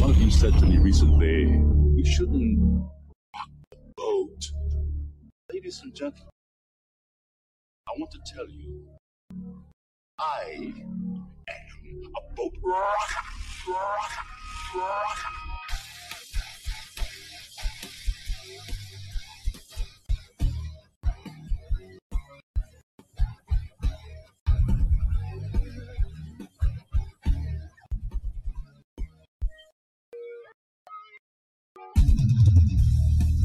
One of you said to me recently, we shouldn't rock the boat. Ladies and gentlemen, I want to tell you, I am a boat rocker, rocker, rocker.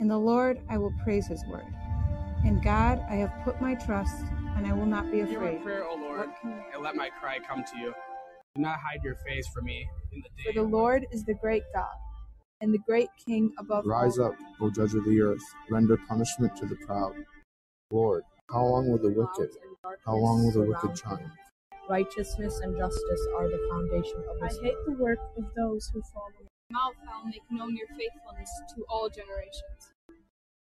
In the Lord I will praise his word. In God I have put my trust, and I will not be afraid. Hear prayer, O Lord, and let my cry come to you. Do not hide your face from me in the day. For the Lord is the great God, and the great King above Rise all. Rise up, O judge of the earth, render punishment to the proud. Lord, how long will the wicked, how long will the wicked triumph? Righteousness and justice are the foundation of I hate the work of those who follow me. Mouth I'll make known your faithfulness to all generations.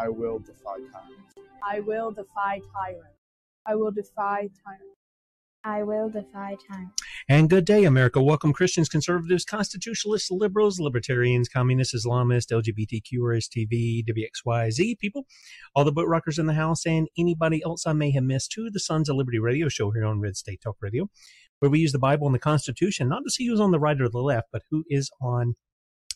I will defy tyrants. I will defy tyrants. I will defy tyrants. I will defy time. And good day, America. Welcome, Christians, conservatives, constitutionalists, liberals, libertarians, communists, Islamists, LGBTQRS TV, WXYZ people, all the boat rockers in the house, and anybody else I may have missed to the Sons of Liberty radio show here on Red State Talk Radio, where we use the Bible and the Constitution not to see who's on the right or the left, but who is on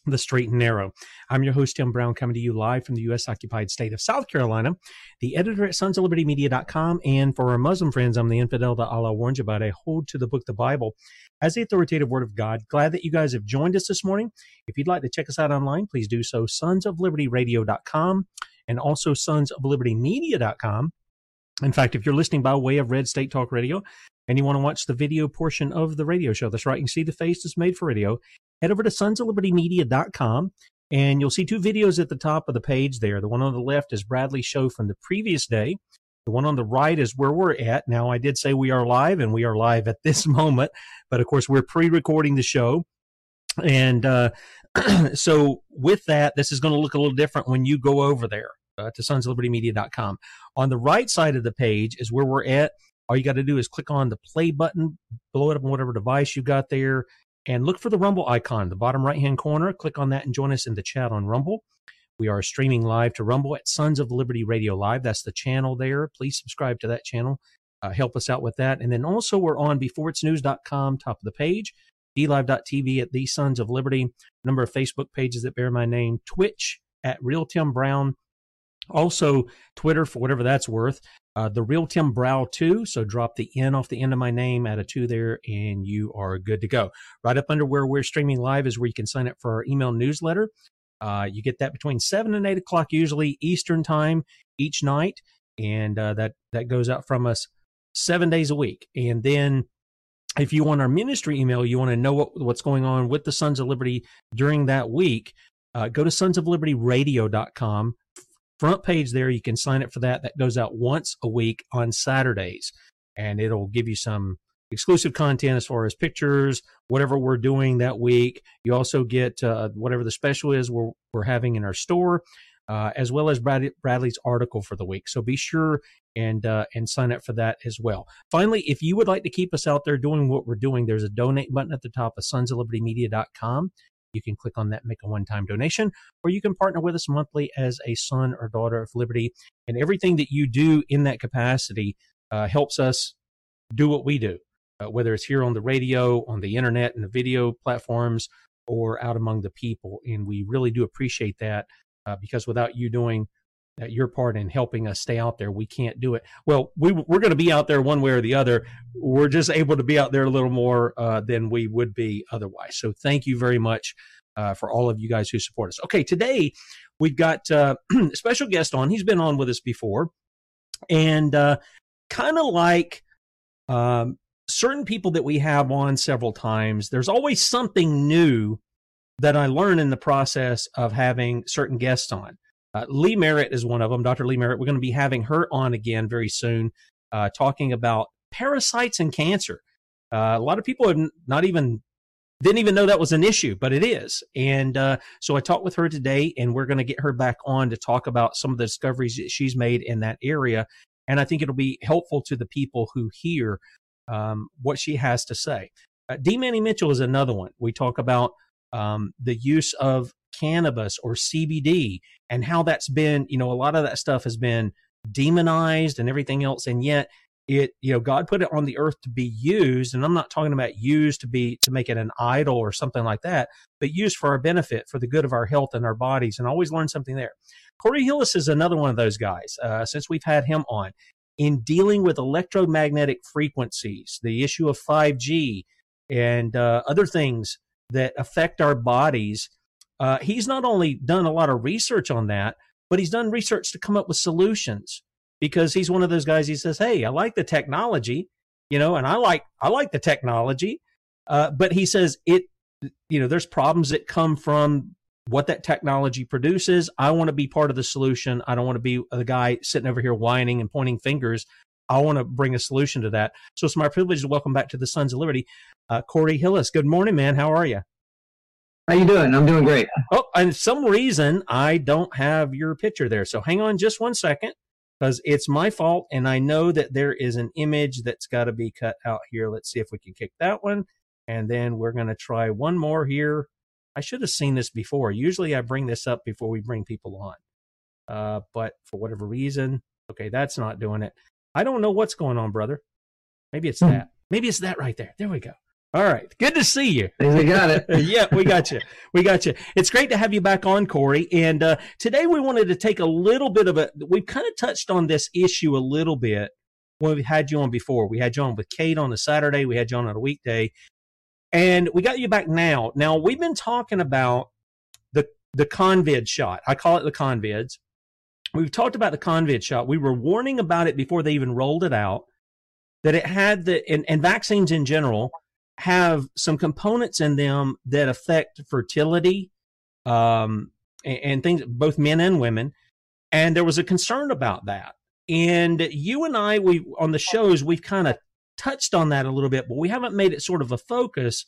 the straight and narrow. I'm your host, Tim Brown, coming to you live from the U.S. occupied state of South Carolina, the editor at sons of liberty media.com. And for our Muslim friends, I'm the infidel that Allah warns about. I hold to the book, the Bible, as the authoritative word of God. Glad that you guys have joined us this morning. If you'd like to check us out online, please do so. Sons of Liberty Radio.com and also Sons of Liberty Media.com. In fact, if you're listening by way of Red State Talk Radio and you want to watch the video portion of the radio show, that's right, you can see the face that's made for radio. Head over to sonsoflibertymedia.com and you'll see two videos at the top of the page there. The one on the left is Bradley's show from the previous day. The one on the right is where we're at. Now, I did say we are live and we are live at this moment, but of course, we're pre recording the show. And uh, so, with that, this is going to look a little different when you go over there uh, to sonsoflibertymedia.com. On the right side of the page is where we're at. All you got to do is click on the play button, blow it up on whatever device you got there, and look for the Rumble icon, the bottom right hand corner. Click on that and join us in the chat on Rumble. We are streaming live to Rumble at Sons of Liberty Radio Live. That's the channel there. Please subscribe to that channel. Uh, help us out with that. And then also, we're on beforeitsnews.com, top of the page, dlive.tv at the Sons of Liberty, number of Facebook pages that bear my name, Twitch at Real Tim Brown, also Twitter for whatever that's worth. Uh, the Real Tim Brow 2. So drop the N off the end of my name, add a 2 there, and you are good to go. Right up under where we're streaming live is where you can sign up for our email newsletter. Uh, you get that between 7 and 8 o'clock, usually Eastern time each night. And uh, that, that goes out from us seven days a week. And then if you want our ministry email, you want to know what, what's going on with the Sons of Liberty during that week, uh, go to sonsoflibertyradio.com. Front page there, you can sign up for that. That goes out once a week on Saturdays, and it'll give you some exclusive content as far as pictures, whatever we're doing that week. You also get uh, whatever the special is we're, we're having in our store. uh, as well as Brad, Bradley's article for the week. So be sure and uh, and sign up for that as well. Finally, if you would like to keep us out there doing what we're doing, there's a donate button at the top of sonsoflibertymedia.com. You can click on that, make a one time donation, or you can partner with us monthly as a son or daughter of liberty. And everything that you do in that capacity uh, helps us do what we do, uh, whether it's here on the radio, on the internet, and the video platforms, or out among the people. And we really do appreciate that uh, because without you doing your part in helping us stay out there, we can't do it. Well, we, we're going to be out there one way or the other. We're just able to be out there a little more uh, than we would be otherwise. So thank you very much uh, for all of you guys who support us. Okay, today we've got uh, a special guest on. He's been on with us before. And uh, kind of like um, certain people that we have on several times, there's always something new that I learn in the process of having certain guests on. Uh, Lee Merritt is one of them. Dr. Lee Merritt. We're going to be having her on again very soon, uh, talking about parasites and cancer. Uh, a lot of people have not even didn't even know that was an issue, but it is. And uh, so I talked with her today, and we're going to get her back on to talk about some of the discoveries that she's made in that area. And I think it'll be helpful to the people who hear um, what she has to say. Uh, D. Manny Mitchell is another one. We talk about um, the use of cannabis or CBD and how that's been, you know, a lot of that stuff has been demonized and everything else. And yet it, you know, God put it on the earth to be used. And I'm not talking about used to be, to make it an idol or something like that, but used for our benefit, for the good of our health and our bodies. And always learn something there. Cory Hillis is another one of those guys, uh, since we've had him on in dealing with electromagnetic frequencies, the issue of 5G and uh, other things that affect our bodies. Uh, he's not only done a lot of research on that, but he's done research to come up with solutions because he's one of those guys. He says, "Hey, I like the technology, you know, and I like I like the technology," uh, but he says it, you know, there's problems that come from what that technology produces. I want to be part of the solution. I don't want to be the guy sitting over here whining and pointing fingers. I want to bring a solution to that. So it's my privilege to welcome back to the Sons of Liberty, uh, Cory Hillis. Good morning, man. How are you? How you doing? I'm doing great. Oh, and some reason I don't have your picture there. So hang on just one second because it's my fault. And I know that there is an image that's got to be cut out here. Let's see if we can kick that one. And then we're going to try one more here. I should have seen this before. Usually I bring this up before we bring people on. Uh, but for whatever reason, okay, that's not doing it. I don't know what's going on, brother. Maybe it's hmm. that. Maybe it's that right there. There we go. All right. Good to see you. We got it. yeah, we got you. We got you. It's great to have you back on, Cory. And uh, today we wanted to take a little bit of a, we've kind of touched on this issue a little bit when we had you on before. We had you on with Kate on a Saturday, we had you on on a weekday. And we got you back now. Now, we've been talking about the, the Convid shot. I call it the Convids. We've talked about the Convid shot. We were warning about it before they even rolled it out that it had the, and, and vaccines in general have some components in them that affect fertility um, and, and things, both men and women. And there was a concern about that. And you and I, we on the shows, we've kind of touched on that a little bit, but we haven't made it sort of a focus.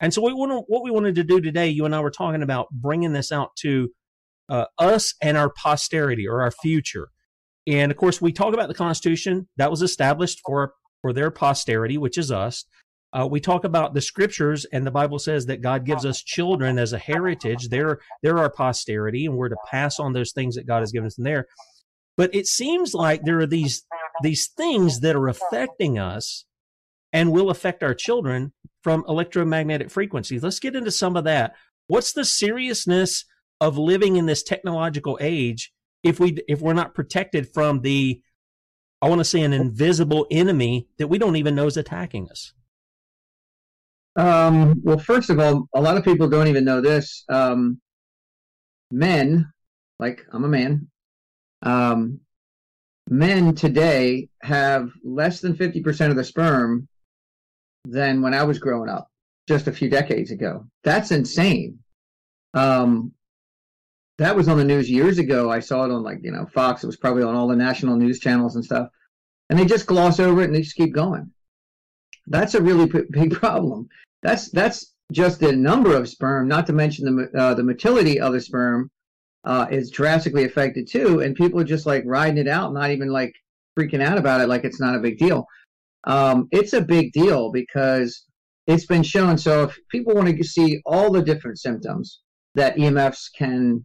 And so we want what we wanted to do today. You and I were talking about bringing this out to uh, us and our posterity or our future. And of course, we talk about the Constitution that was established for for their posterity, which is us. Uh, we talk about the scriptures, and the Bible says that God gives us children as a heritage. They're they're our posterity, and we're to pass on those things that God has given us in there. But it seems like there are these these things that are affecting us and will affect our children from electromagnetic frequencies. Let's get into some of that. What's the seriousness of living in this technological age if we if we're not protected from the I want to say an invisible enemy that we don't even know is attacking us? Um, well, first of all, a lot of people don't even know this. Um, men, like I'm a man, um, men today have less than 50% of the sperm than when I was growing up just a few decades ago. That's insane. Um, that was on the news years ago. I saw it on like, you know, Fox. It was probably on all the national news channels and stuff. And they just gloss over it and they just keep going. That's a really p- big problem. That's that's just the number of sperm, not to mention the uh, the motility of the sperm, uh, is drastically affected too, and people are just like riding it out, not even like freaking out about it, like it's not a big deal. Um, it's a big deal because it's been shown. So if people want to see all the different symptoms that EMFs can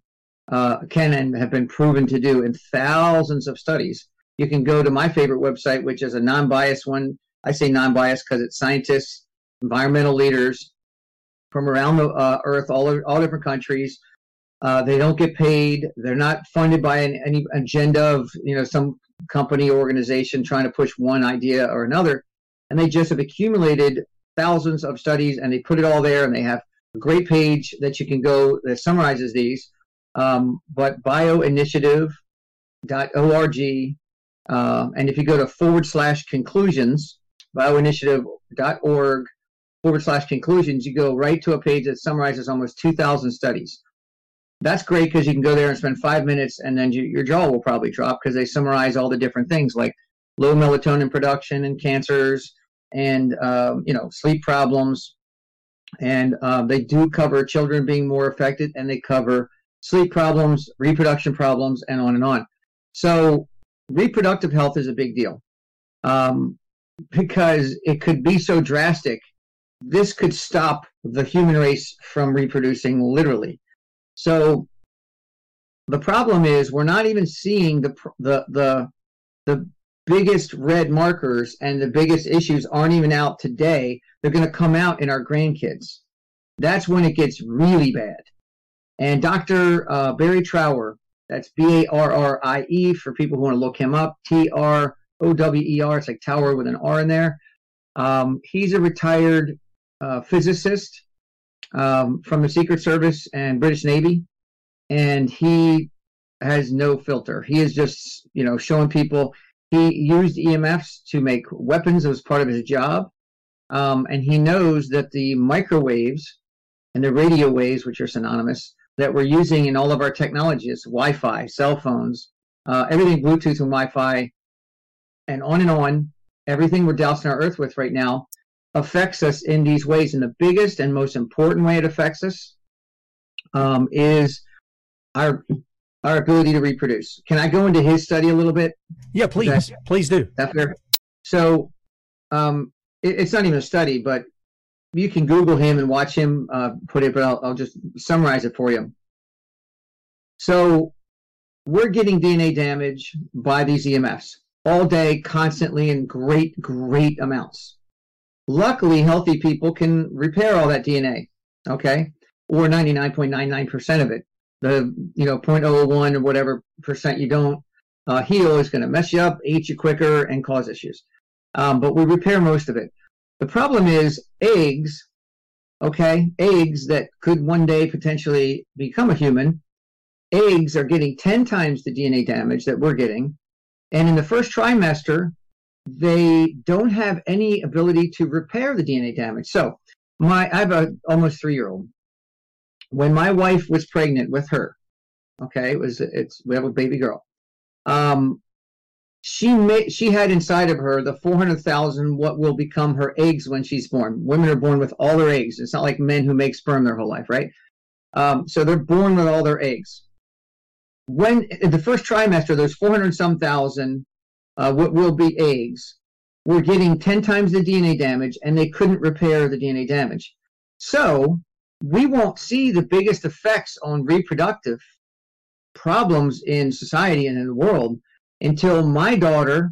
uh, can and have been proven to do in thousands of studies, you can go to my favorite website, which is a non-biased one. I say non-biased because it's scientists, environmental leaders from around the uh, earth, all all different countries. Uh, they don't get paid. They're not funded by an, any agenda of you know some company or organization trying to push one idea or another, and they just have accumulated thousands of studies and they put it all there and they have a great page that you can go that summarizes these. Um, but bioinitiative.org, uh, and if you go to forward slash conclusions, bioinitiative.org forward slash conclusions, you go right to a page that summarizes almost 2,000 studies. That's great because you can go there and spend five minutes and then you, your jaw will probably drop because they summarize all the different things like low melatonin production and cancers, and um, you know sleep problems and uh, they do cover children being more affected and they cover sleep problems reproduction problems and on and on so reproductive health is a big deal um, because it could be so drastic this could stop the human race from reproducing literally so the problem is we're not even seeing the the the the biggest red markers and the biggest issues aren't even out today. They're going to come out in our grandkids. That's when it gets really bad. And Dr. Uh, Barrie Trower, that's B A R R I E for people who want to look him up, T R O W E R, it's like tower with an R in there. Um, he's a retired uh, physicist um, from the Secret Service and British Navy, and he has no filter. He is just, you know, showing people he used EMFs to make weapons. It was part of his job. Um, and he knows that the microwaves and the radio waves, which are synonymous, that we're using in all of our technologies, Wi-Fi, cell phones, uh, everything Bluetooth and Wi-Fi, and on and on, everything we're dousing our Earth with right now affects us in these ways. And the biggest and most important way it affects us um, is our our ability to reproduce. Can I go into his study a little bit? Yeah, please, that, please do. That fair? So, um, it, it's not even a study, but you can Google him and watch him uh, put it. But I'll, I'll just summarize it for you. So, we're getting DNA damage by these EMFs all day, constantly, in great, great amounts. Luckily, healthy people can repair all that DNA, okay, or 99.99% of it the you know 0.01 or whatever percent you don't uh, heal is going to mess you up, eat you quicker, and cause issues. Um, but we repair most of it. The problem is eggs. Okay, eggs that could one day potentially become a human. Eggs are getting 10 times the DNA damage that we're getting. And in the first trimester, they don't have any ability to repair the DNA damage. So, my I have a almost three year old when my wife was pregnant with her, okay, it was it's we have a baby girl. Um, she she had inside of her the 400,000 what will become her eggs when she's born. Women are born with all their eggs. It's not like men who make sperm their whole life, right? Um, so they're born with all their eggs. When in the first trimester, there's 400 some thousand uh, what will be eggs We're getting 10 times the DNA damage, and they couldn't repair the DNA damage. So we won't see the biggest effects on reproductive problems in society and in the world until my daughter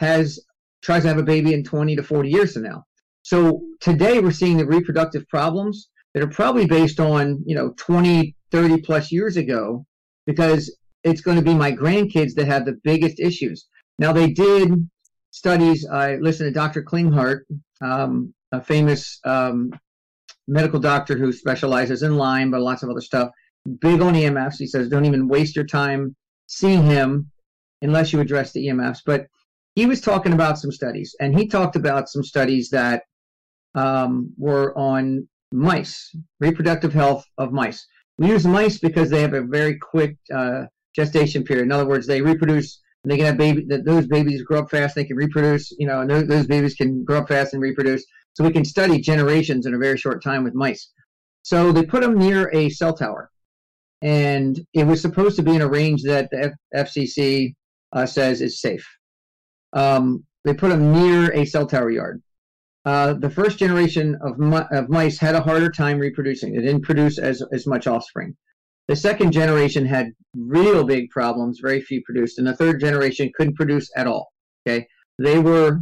has tries to have a baby in 20 to 40 years from now. So today we're seeing the reproductive problems that are probably based on, you know, 20, 30 plus years ago because it's going to be my grandkids that have the biggest issues. Now they did studies. I listened to Dr. Klinghardt, um, a famous um, medical doctor who specializes in Lyme, but lots of other stuff. Big on EMFs. He says, don't even waste your time seeing him unless you address the EMFs. But he was talking about some studies, and he talked about some studies that um, were on mice, reproductive health of mice. We use mice because they have a very quick uh, gestation period. In other words, they reproduce. And They can have baby. Those babies grow up fast. They can reproduce. You know, and those, those babies can grow up fast and reproduce. So we can study generations in a very short time with mice. So they put them near a cell tower. and it was supposed to be in a range that the F- FCC uh, says is safe. Um, they put them near a cell tower yard. Uh, the first generation of, mi- of mice had a harder time reproducing. They didn't produce as, as much offspring. The second generation had real big problems, very few produced, and the third generation couldn't produce at all. Okay, they were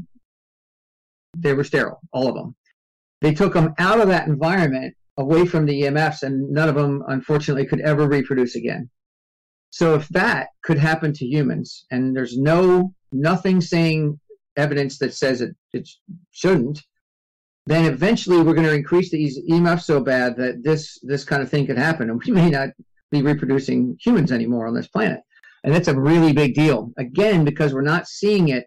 they were sterile, all of them. They took them out of that environment, away from the EMFs, and none of them, unfortunately, could ever reproduce again. So if that could happen to humans, and there's no nothing saying evidence that says it, it shouldn't, then eventually we're going to increase these EMFs so bad that this this kind of thing could happen, and we may not be reproducing humans anymore on this planet. And that's a really big deal. Again, because we're not seeing it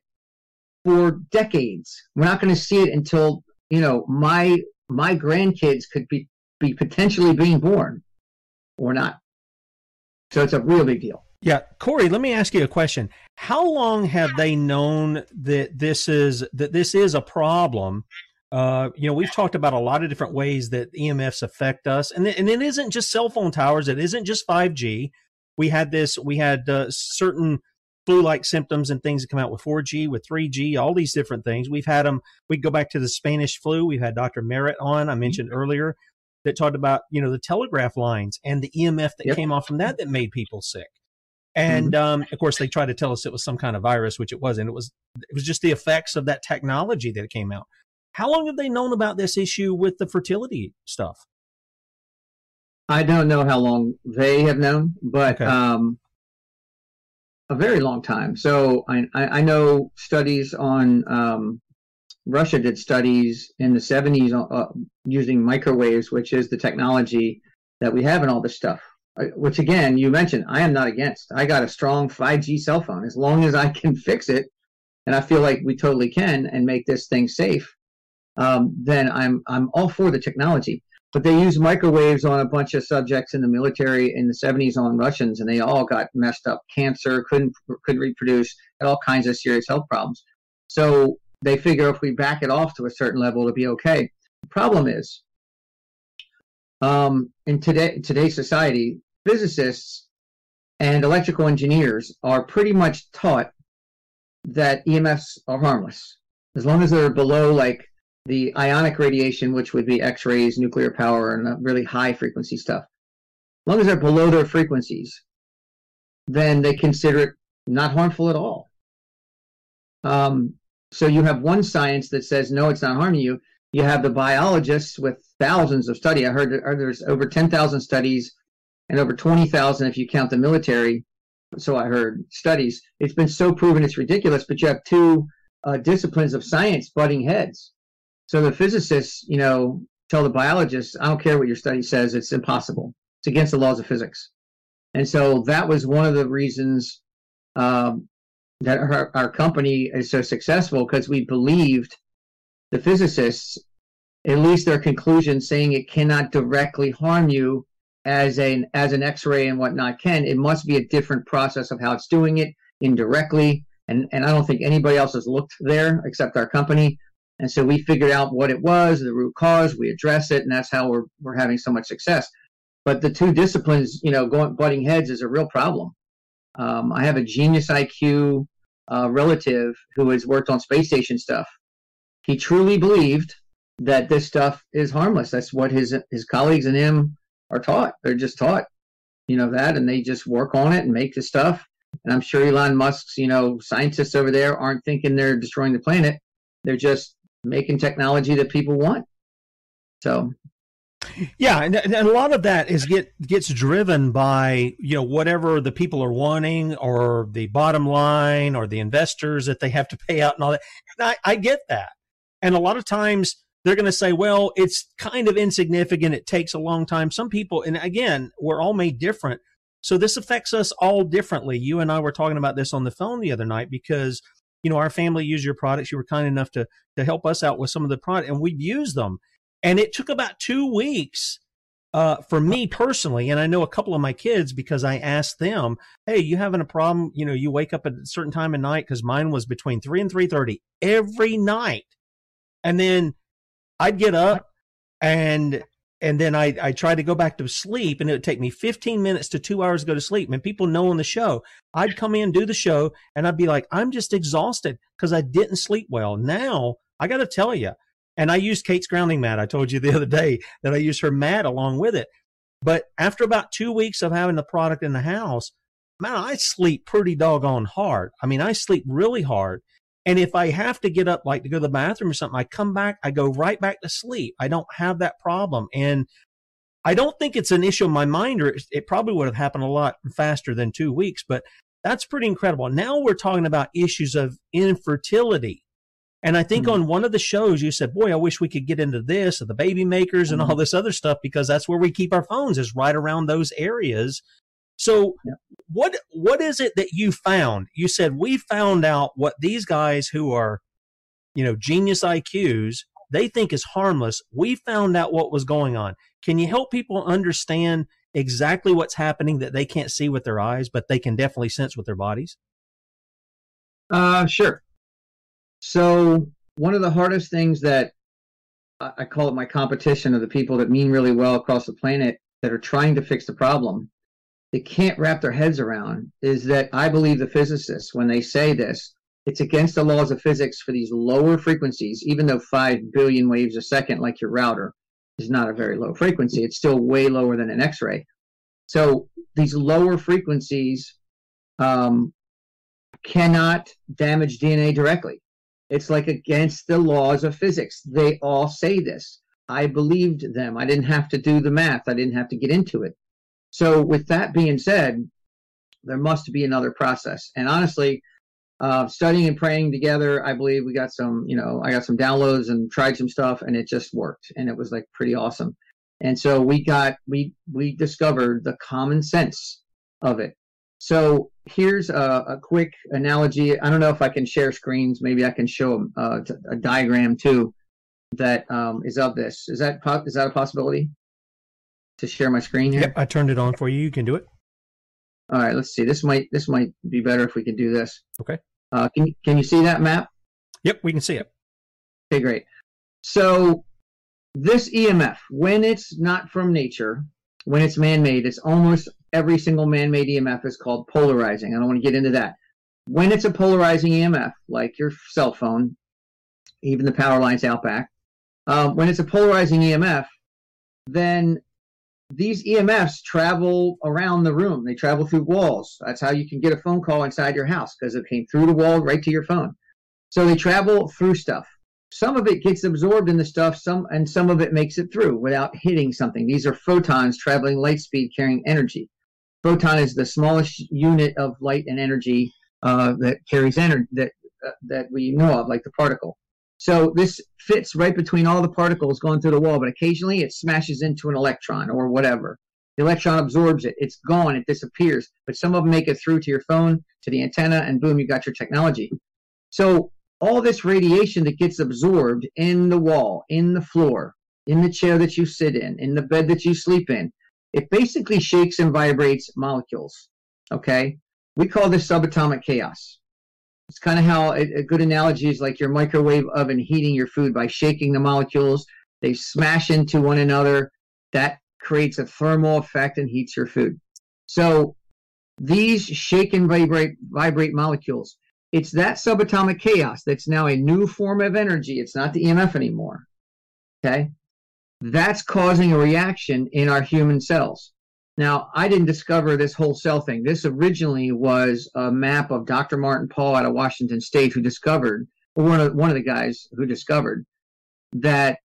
for decades. We're not going to see it until you know my my grandkids could be be potentially being born or not. So it's a real big deal. Yeah, Cory, let me ask you a question. How long have they known that this is that this is a problem? Uh, you know, we've talked about a lot of different ways that EMFs affect us, and and it isn't just cell phone towers. It isn't just five G. We had this. We had uh, certain flu-like symptoms and things that come out with 4G, with 3G, all these different things. We've had them. We go back to the Spanish flu. We've had Dr. Merritt on. I mentioned earlier that talked about you know the telegraph lines and the EMF that Yep. came off from that that made people sick. And um, of course, they tried to tell us it was some kind of virus, which it wasn't. It was it was just the effects of that technology that came out. How long have they known about this issue with the fertility stuff? I don't know how long they have known, but Okay. um, a very long time. So I, I I know studies on um, Russia did studies in the 70s uh, using microwaves, which is the technology that we have in all this stuff. Uh, Which again, you mentioned, I am not against. I got a strong 5G cell phone as long as I can fix it, and I feel like we totally can and make this thing safe. Um, then I'm I'm all for the technology but they used microwaves on a bunch of subjects in the military in the 70s on Russians, and they all got messed up. Cancer, couldn't couldn't reproduce, had all kinds of serious health problems. So they figure if we back it off to a certain level, it'll be okay. The problem is, um, in today today's society, physicists and electrical engineers are pretty much taught that EMFs are harmless as long as they're below like the ionic radiation, which would be X rays, nuclear power, and really high frequency stuff. As long as they're below their frequencies, then they consider it not harmful at all. Um, so you have one science that says no, it's not harming you. You have the biologists with thousands of study. I heard there's over 10,000 studies and over 20,000 if you count the military. So I heard studies. It's been so proven it's ridiculous, but you have two uh, disciplines of science butting heads. So the physicists, you know, tell the biologists, I don't care what your study says, it's impossible. It's against the laws of physics. And so that was one of the reasons um, that our, our company is so successful because we believed the physicists, at least their conclusion saying it cannot directly harm you as an as an X-ray and whatnot can. It must be a different process of how it's doing it indirectly. And and I don't think anybody else has looked there except our company. And so we figured out what it was, the root cause, we address it, and that's how we're we're having so much success. But the two disciplines, you know, going butting heads is a real problem. Um, I have a genius IQ uh, relative who has worked on space station stuff. He truly believed that this stuff is harmless. That's what his his colleagues and him are taught. They're just taught, you know, that, and they just work on it and make the stuff. And I'm sure Elon Musk's, you know, scientists over there aren't thinking they're destroying the planet. They're just making technology that people want. So Yeah, and, and a lot of that is get gets driven by you know whatever the people are wanting, or the bottom line, or the investors that they have to pay out, and all that. And I, I get that, and a lot of times they're going to say, "Well, it's kind of insignificant. It takes a long time." Some people, and again, we're all made different, so this affects us all differently. You and I were talking about this on the phone the other night because you know our family used your products. You were kind enough to to help us out with some of the product, and we've used them. And it took about two weeks uh, for me personally, and I know a couple of my kids because I asked them, "Hey, you having a problem? You know, you wake up at a certain time of night because mine was between three and three thirty every night, and then I'd get up and and then I, I tried to go back to sleep and it would take me 15 minutes to two hours to go to sleep. And people know on the show, I'd come in, do the show, and I'd be like, I'm just exhausted because I didn't sleep well. Now I got to tell you, and I used Kate's grounding mat. I told you the other day that I used her mat along with it. But after about two weeks of having the product in the house, man, I sleep pretty doggone hard. I mean, I sleep really hard. And if I have to get up, like to go to the bathroom or something, I come back, I go right back to sleep. I don't have that problem. And I don't think it's an issue in my mind, or it probably would have happened a lot faster than two weeks, but that's pretty incredible. Now we're talking about issues of infertility. And I think mm-hmm. on one of the shows you said, "Boy, I wish we could get into this, of the baby makers and mm-hmm. all this other stuff, because that's where we keep our phones is right around those areas." So, yeah. what what is it that you found? You said we found out what these guys who are, you know, genius IQs they think is harmless. We found out what was going on. Can you help people understand exactly what's happening that they can't see with their eyes, but they can definitely sense with their bodies? Uh, sure. So one of the hardest things that I call it my competition of the people that mean really well across the planet that are trying to fix the problem they can't wrap their heads around is that I believe the physicists, when they say this, it's against the laws of physics for these lower frequencies, even though 5 billion waves a second, like your router, is not a very low frequency. It's still way lower than an X ray. So these lower frequencies um, cannot damage DNA directly. It's like against the laws of physics. They all say this. I believed them. I didn't have to do the math, I didn't have to get into it. So, with that being said, there must be another process. And honestly, uh, studying and praying together, I believe we got some, you know, I got some downloads and tried some stuff, and it just worked, and it was like pretty awesome. And so we got we we discovered the common sense of it. So here's a, a quick analogy. I don't know if I can share screens. Maybe I can show a, uh, a diagram too that um, is of this. Is that is that a possibility? to share my screen here? Yep, I turned it on for you. You can do it. All right, let's see. This might this might be better if we can do this. Okay. Uh, can can you see that map? Yep, we can see it. Okay, great. So this EMF, when it's not from nature, when it's man-made, it's almost every single man-made EMF is called polarizing. I don't want to get into that. When it's a polarizing EMF, like your cell phone, even the power lines out back, uh, when it's a polarizing EMF, then these EMFs travel around the room. They travel through walls. That's how you can get a phone call inside your house because it came through the wall right to your phone. So they travel through stuff. Some of it gets absorbed in the stuff, some and some of it makes it through without hitting something. These are photons traveling light speed carrying energy. Photon is the smallest unit of light and energy uh, that carries energy that uh, that we know of, like the particle. So this fits right between all the particles going through the wall, but occasionally it smashes into an electron or whatever. The electron absorbs it. It's gone. It disappears. But some of them make it through to your phone, to the antenna, and boom, you got your technology. So all this radiation that gets absorbed in the wall, in the floor, in the chair that you sit in, in the bed that you sleep in, it basically shakes and vibrates molecules. Okay? We call this subatomic chaos. It's kind of how a, a good analogy is like your microwave oven heating your food by shaking the molecules. They smash into one another. That creates a thermal effect and heats your food. So these shake and vibrate vibrate molecules. It's that subatomic chaos that's now a new form of energy. It's not the EMF anymore. Okay? That's causing a reaction in our human cells. Now, I didn't discover this whole cell thing. This originally was a map of Dr. Martin Pall out of Washington State who discovered, or one of, one of the guys who discovered, that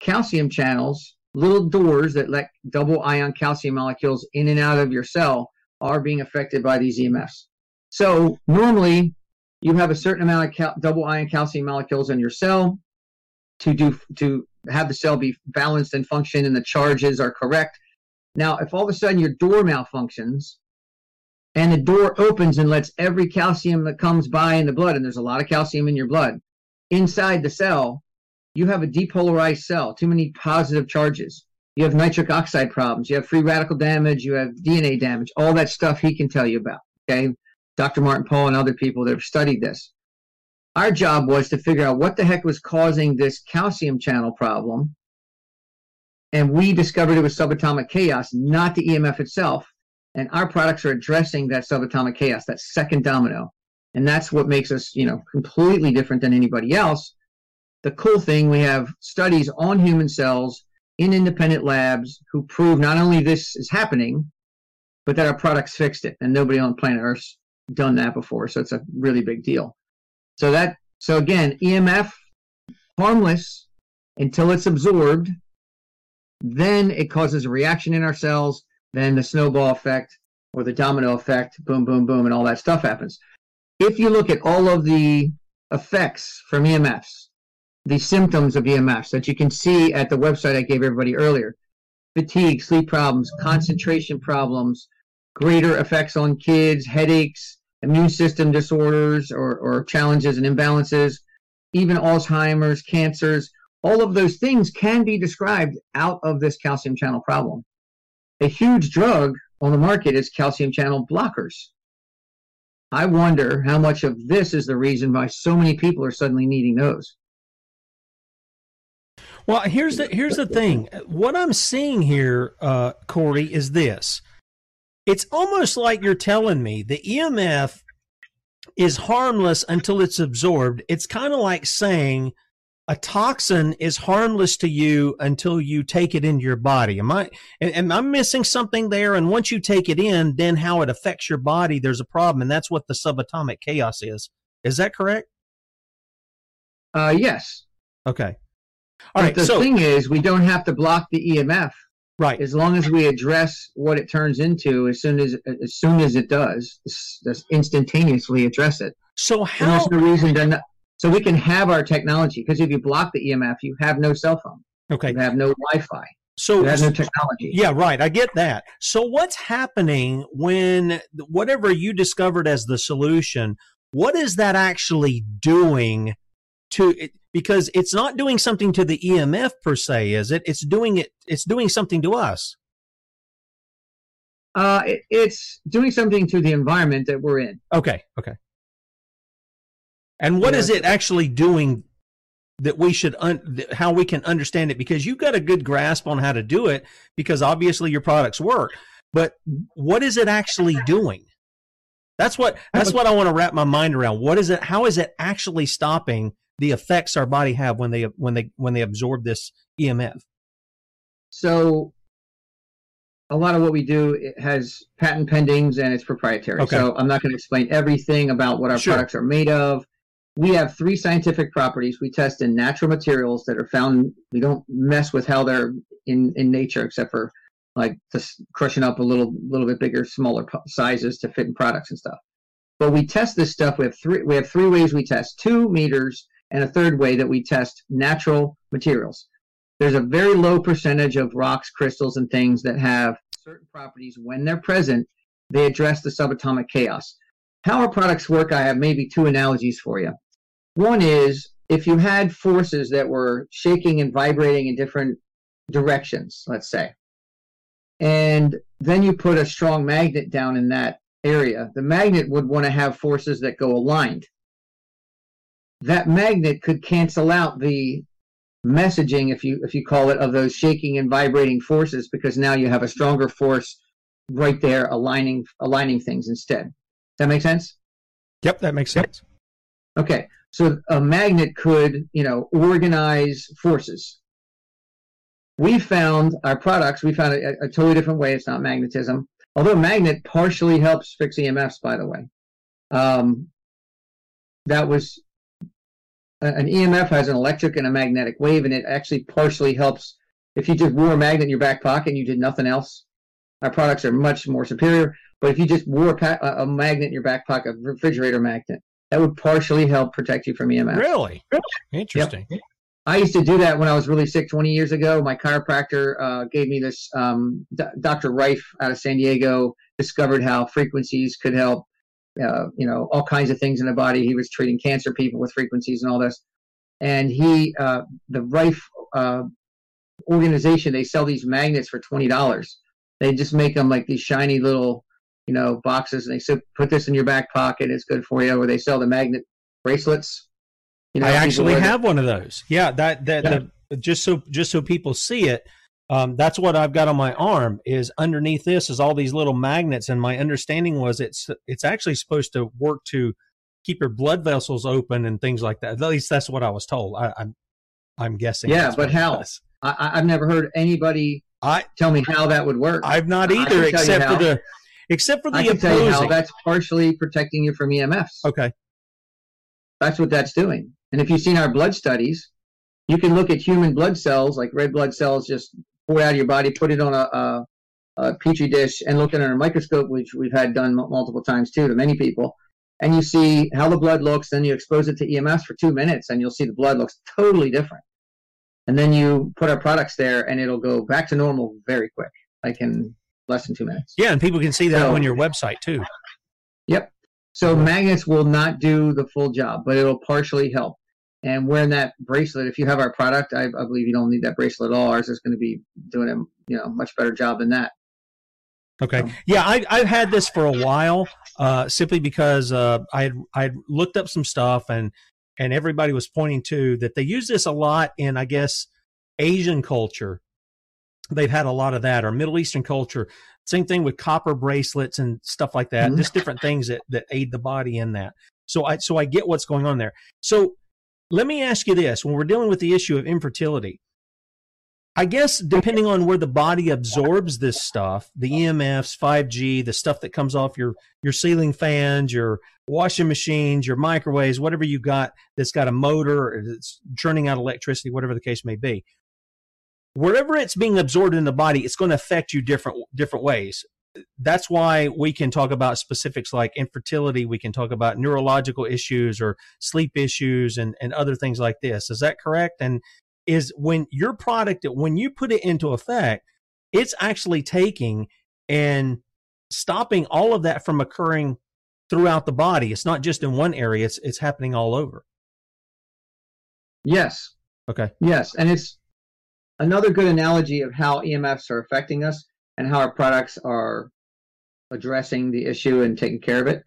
calcium channels, little doors that let double ion calcium molecules in and out of your cell, are being affected by these EMFs. So normally, you have a certain amount of cal- double ion calcium molecules in your cell to do to have the cell be balanced and function and the charges are correct now, if all of a sudden your door malfunctions and the door opens and lets every calcium that comes by in the blood, and there's a lot of calcium in your blood, inside the cell, you have a depolarized cell, too many positive charges. You have nitric oxide problems, you have free radical damage, you have DNA damage, all that stuff he can tell you about. Okay. Dr. Martin Pall and other people that have studied this. Our job was to figure out what the heck was causing this calcium channel problem and we discovered it was subatomic chaos, not the EMF itself. And our products are addressing that subatomic chaos, that second domino. And that's what makes us, you know, completely different than anybody else. The cool thing, we have studies on human cells in independent labs who prove not only this is happening, but that our products fixed it. And nobody on planet Earth's done that before. So it's a really big deal. So that, so again, EMF, harmless until it's absorbed. Then it causes a reaction in our cells. Then the snowball effect or the domino effect, boom, boom, boom, and all that stuff happens. If you look at all of the effects from EMFs, the symptoms of EMFs that you can see at the website I gave everybody earlier fatigue, sleep problems, concentration problems, greater effects on kids, headaches, immune system disorders or, or challenges and imbalances, even Alzheimer's, cancers, all of those things can be described out of this calcium channel problem. A huge drug on the market is calcium channel blockers. I wonder how much of this is the reason why so many people are suddenly needing those. Well, here's the here's the thing. What I'm seeing here, uh, Cory, is this. It's almost like you're telling me the EMF is harmless until it's absorbed. It's kind of like saying a toxin is harmless to you until you take it into your body. Am I am I missing something there? And once you take it in, then how it affects your body, there's a problem, and that's what the subatomic chaos is. Is that correct? Uh, yes. Okay. All right. The so, thing is, we don't have to block the EMF. Right. As long as we address what it turns into, as soon as as soon as it does, just instantaneously address it. So how? And there's no reason to. Not, so we can have our technology because if you block the EMF, you have no cell phone. Okay. You have no Wi-Fi. So you have no technology. Yeah, right. I get that. So what's happening when whatever you discovered as the solution? What is that actually doing to it? Because it's not doing something to the EMF per se, is it? It's doing it. It's doing something to us. Uh, it, it's doing something to the environment that we're in. Okay. Okay. And what yeah. is it actually doing that we should un- how we can understand it because you've got a good grasp on how to do it because obviously your products work. But what is it actually doing? That's what that's what I want to wrap my mind around. What is it? How is it actually stopping the effects our body have when they when they when they absorb this EMF? So a lot of what we do it has patent pendings and it's proprietary. Okay. So I'm not going to explain everything about what our sure. products are made of we have three scientific properties we test in natural materials that are found we don't mess with how they're in in nature except for like just crushing up a little little bit bigger smaller sizes to fit in products and stuff but we test this stuff we have three we have three ways we test two meters and a third way that we test natural materials. There's a very low percentage of rocks crystals and things that have certain properties. When they're present they address the subatomic chaos. How our products work i have maybe two analogies for you. One is if you had forces that were shaking and vibrating in different directions, let's say, and then you put a strong magnet down in that area, the magnet would want to have forces that go aligned. That magnet could cancel out the messaging, if you if you call it, of those shaking and vibrating forces, because now you have a stronger force right there aligning aligning things instead. Does that make sense? Yep, that makes sense. Okay, so a magnet could, you know, organize forces. We found our products, we found a, a totally different way. It's not magnetism. Although magnet partially helps fix EMFs, by the way. Um, that was an EMF has an electric and a magnetic wave, and it actually partially helps. If you just wore a magnet in your back pocket and you did nothing else, our products are much more superior. But if you just wore a, a magnet in your back pocket, a refrigerator magnet, that would partially help protect you from EMF. Really? Interesting. Yep. I used to do that when I was really sick 20 years ago. My chiropractor uh, gave me this. Um, D- Dr. Rife out of San Diego discovered how frequencies could help, uh, you know, all kinds of things in the body. He was treating cancer people with frequencies and all this. And he, uh, the Rife uh, organization, they sell these magnets for $20. They just make them like these shiny little you know, boxes and they said, put this in your back pocket. It's good for you. Or they sell the magnet bracelets. You know, I actually have one of those. Yeah. That, that, yeah. The, just so, just so people see it. Um, that's what I've got on my arm. Is underneath this is all these little magnets, and my understanding was it's it's actually supposed to work to keep your blood vessels open and things like that. At least that's what I was told. I, I'm I'm guessing. Yeah, but how? I, I've never heard anybody I tell me how that would work. I've not either, except for the except for the I can tell you how that's partially protecting you from EMFs. Okay. That's what that's doing. And if you've seen our blood studies, you can look at human blood cells, like red blood cells, just pour it out of your body, put it on a, a, a petri dish, and look at it under a microscope, which we've had done m- multiple times too to many people. And you see how the blood looks. Then you expose it to EMS for two minutes, and you'll see the blood looks totally different. And then you put our products there, and it'll go back to normal very quick, like in less than two minutes. Yeah, and people can see that So- on your website too. Yep. So magnets will not do the full job, but it'll partially help. And wearing that bracelet, if you have our product, I, I believe you don't need that bracelet at all. Ours is going to be doing a you know much better job than that. Okay. Yeah, I, I've had this for a while, uh, simply because uh, I had I had looked up some stuff and and everybody was pointing to that they use this a lot in I guess Asian culture. They've had a lot of that, or Middle Eastern culture. Same thing with copper bracelets and stuff like that. Mhm. Just different things that that aid the body in that. So I so I get what's going on there. So let me ask you this: when we're dealing with the issue of infertility, I guess depending on where the body absorbs this stuff, the EMFs, 5G, the stuff that comes off your your ceiling fans, your washing machines, your microwaves, whatever you got that's got a motor or that's churning out electricity, whatever the case may be. Wherever it's being absorbed in the body, it's going to affect you different different ways. That's why we can talk about specifics like infertility. We can talk about neurological issues or sleep issues and, and other things like this. Is that correct? And is when your product when you put it into effect it's actually taking and stopping all of that from occurring throughout the body. It's not just in one area. It's it's happening all over. Yes, okay. Yes, and it's another good analogy of how EMFs are affecting us and how our products are addressing the issue and taking care of it.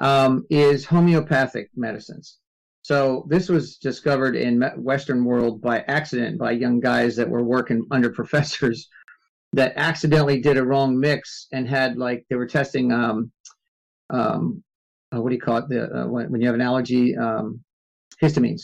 Um, is homeopathic medicines. So this was discovered in Western world by accident by young guys that were working under professors that accidentally did a wrong mix and had like they were testing um, um, uh, what do you call it the uh, when, when you have an allergy um, histamines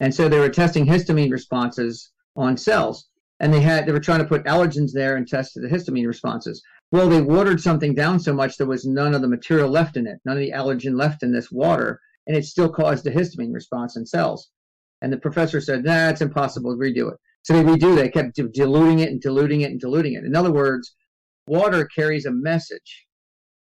and so they were testing histamine responses on cells and they had they were trying to put allergens there and test the histamine responses. Well they watered something down so much there was none of the material left in it none of the allergen left in this water and it still caused a histamine response in cells. And the professor said nah impossible redo it. So they redo they kept diluting it and diluting it and diluting it. In other words water carries a message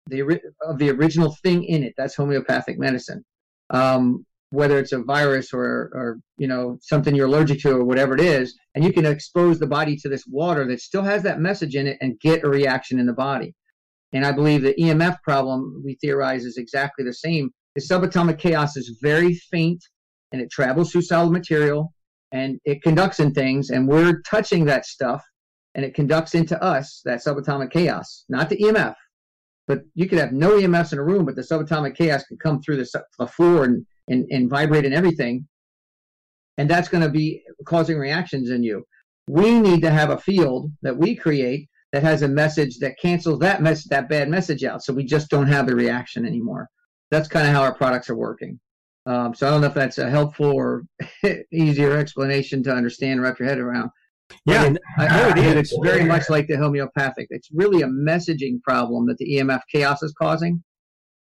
the of the original thing in it. That's homeopathic medicine. Um, whether it's a virus or or you know something you're allergic to or whatever it is and you can expose the body to this water that still has that message in it and get a reaction in the body. And i believe the emf problem we theorize is exactly the same. The subatomic chaos is very faint and it travels through solid material and it conducts in things and we're touching that stuff and it conducts into us that subatomic chaos not the emf but you could have no EMFs in a room, but the subatomic chaos could come through the, the floor and, and, and vibrate and everything. And that's going to be causing reactions in you. We need to have a field that we create that has a message that cancels that mess that bad message out. So we just don't have the reaction anymore. That's kind of how our products are working. Um, so I don't know if that's a helpful or easier explanation to understand, wrap your head around. Yeah, I, no, it It's very much like the homeopathic. It's really a messaging problem that the EMF chaos is causing,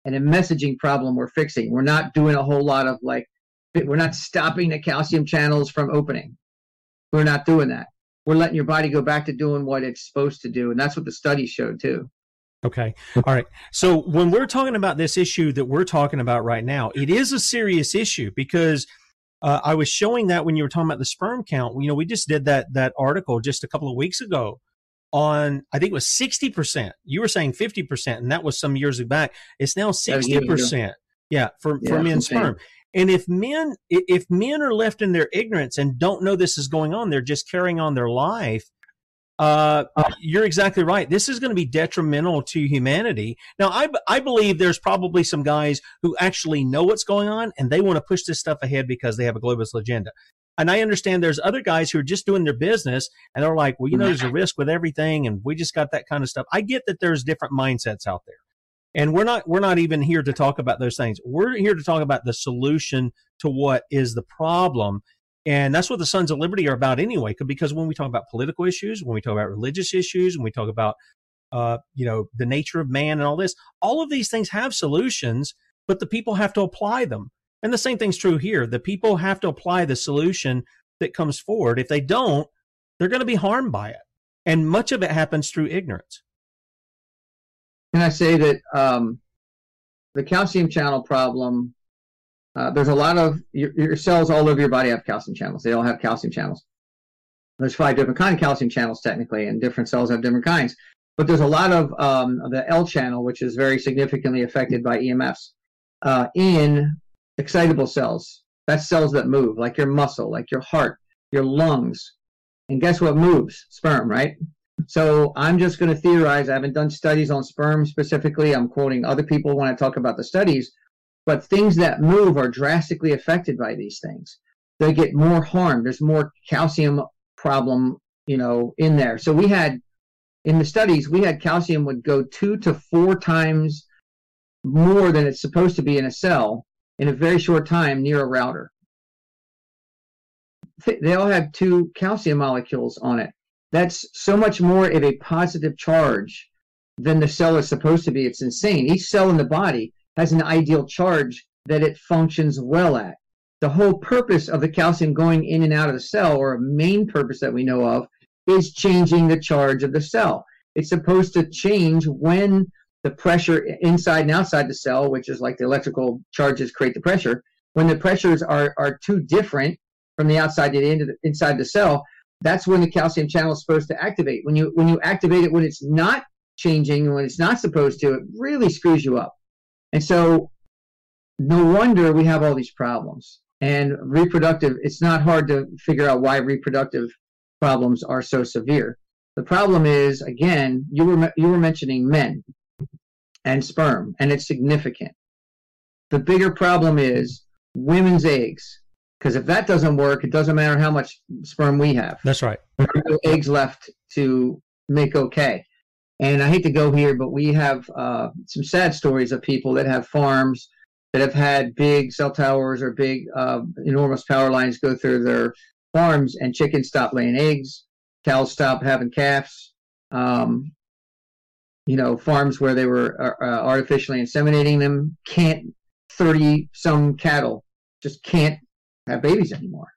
and a messaging problem we're fixing. We're not doing a whole lot of like, we're not stopping the calcium channels from opening. We're not doing that. We're letting your body go back to doing what it's supposed to do, and that's what the study showed too. Okay. All right. So when we're talking about this issue that we're talking about right now, it is a serious issue because uh, I was showing that when you were talking about the sperm count. You know, we just did that that article just a couple of weeks ago on I think it was sixty percent. You were saying fifty percent, and that was some years back. It's now 60%. Yeah, for for Yeah, men's insane. sperm. And if men if men are left in their ignorance and don't know this is going on, they're just carrying on their life. Uh, you're exactly right. This is going to be detrimental to humanity. Now, I, I believe there's probably some guys who actually know what's going on and they want to push this stuff ahead because they have a globalist agenda. And I understand there's other guys who are just doing their business and they're like, well, you know, there's a risk with everything and we just got that kind of stuff. I get that there's different mindsets out there. And we're not we're not even here to talk about those things. We're here to talk about the solution to what is the problem. And that's what the Sons of Liberty are about anyway, because when we talk about political issues, when we talk about religious issues, when we talk about uh, you know, the nature of man and all this. All of these things have solutions, but the people have to apply them. And the same thing's true here. The people have to apply the solution that comes forward. If they don't, they're going to be harmed by it. And much of it happens through ignorance. Can I say that um, the calcium channel problem? Uh, there's a lot of your, your, cells all over your body have calcium channels. They all have calcium channels. There's five different kind of calcium channels technically, and different cells have different kinds. But there's a lot of um, the L channel, which is very significantly affected by EMFs, uh, in excitable cells. That's cells that move, like your muscle, like your heart, your lungs. And guess what moves? Sperm, right? So I'm just going to theorize. I haven't done studies on sperm specifically. I'm quoting other people when I talk about the studies. But things that move are drastically affected by these things. They get more harm. There's more calcium problem, you know, in there. So we had in the studies, we had calcium would go two to four times more than it's supposed to be in a cell in a very short time near a router. They all have two calcium molecules on it. That's so much more of a positive charge than the cell is supposed to be. It's insane. Each cell in the body has an ideal charge that it functions well at. The whole purpose of the calcium going in and out of the cell, or a main purpose that we know of, is changing the charge of the cell. It's supposed to change when the pressure inside and outside the cell, which is like the electrical charges create the pressure, when the pressures are, are too different from the outside to the, the inside the cell, that's when the calcium channel is supposed to activate. When you when you activate it when it's not changing and when it's not supposed to, it really screws you up. And so no wonder we have all these problems. And reproductive, it's not hard to figure out why reproductive problems are so severe. The problem is, again, you were you were mentioning men and sperm, and it's significant. The bigger problem is women's eggs, because if that doesn't work, it doesn't matter how much sperm we have. That's right. No eggs left to make okay. And I hate to go here, but we have uh, some sad stories of people that have farms that have had big cell towers or big, uh, enormous power lines go through their farms and chickens stop laying eggs, cows stop having calves. Um, you know, farms where they were uh, uh artificially inseminating them can't 30 some cattle just can't have babies anymore.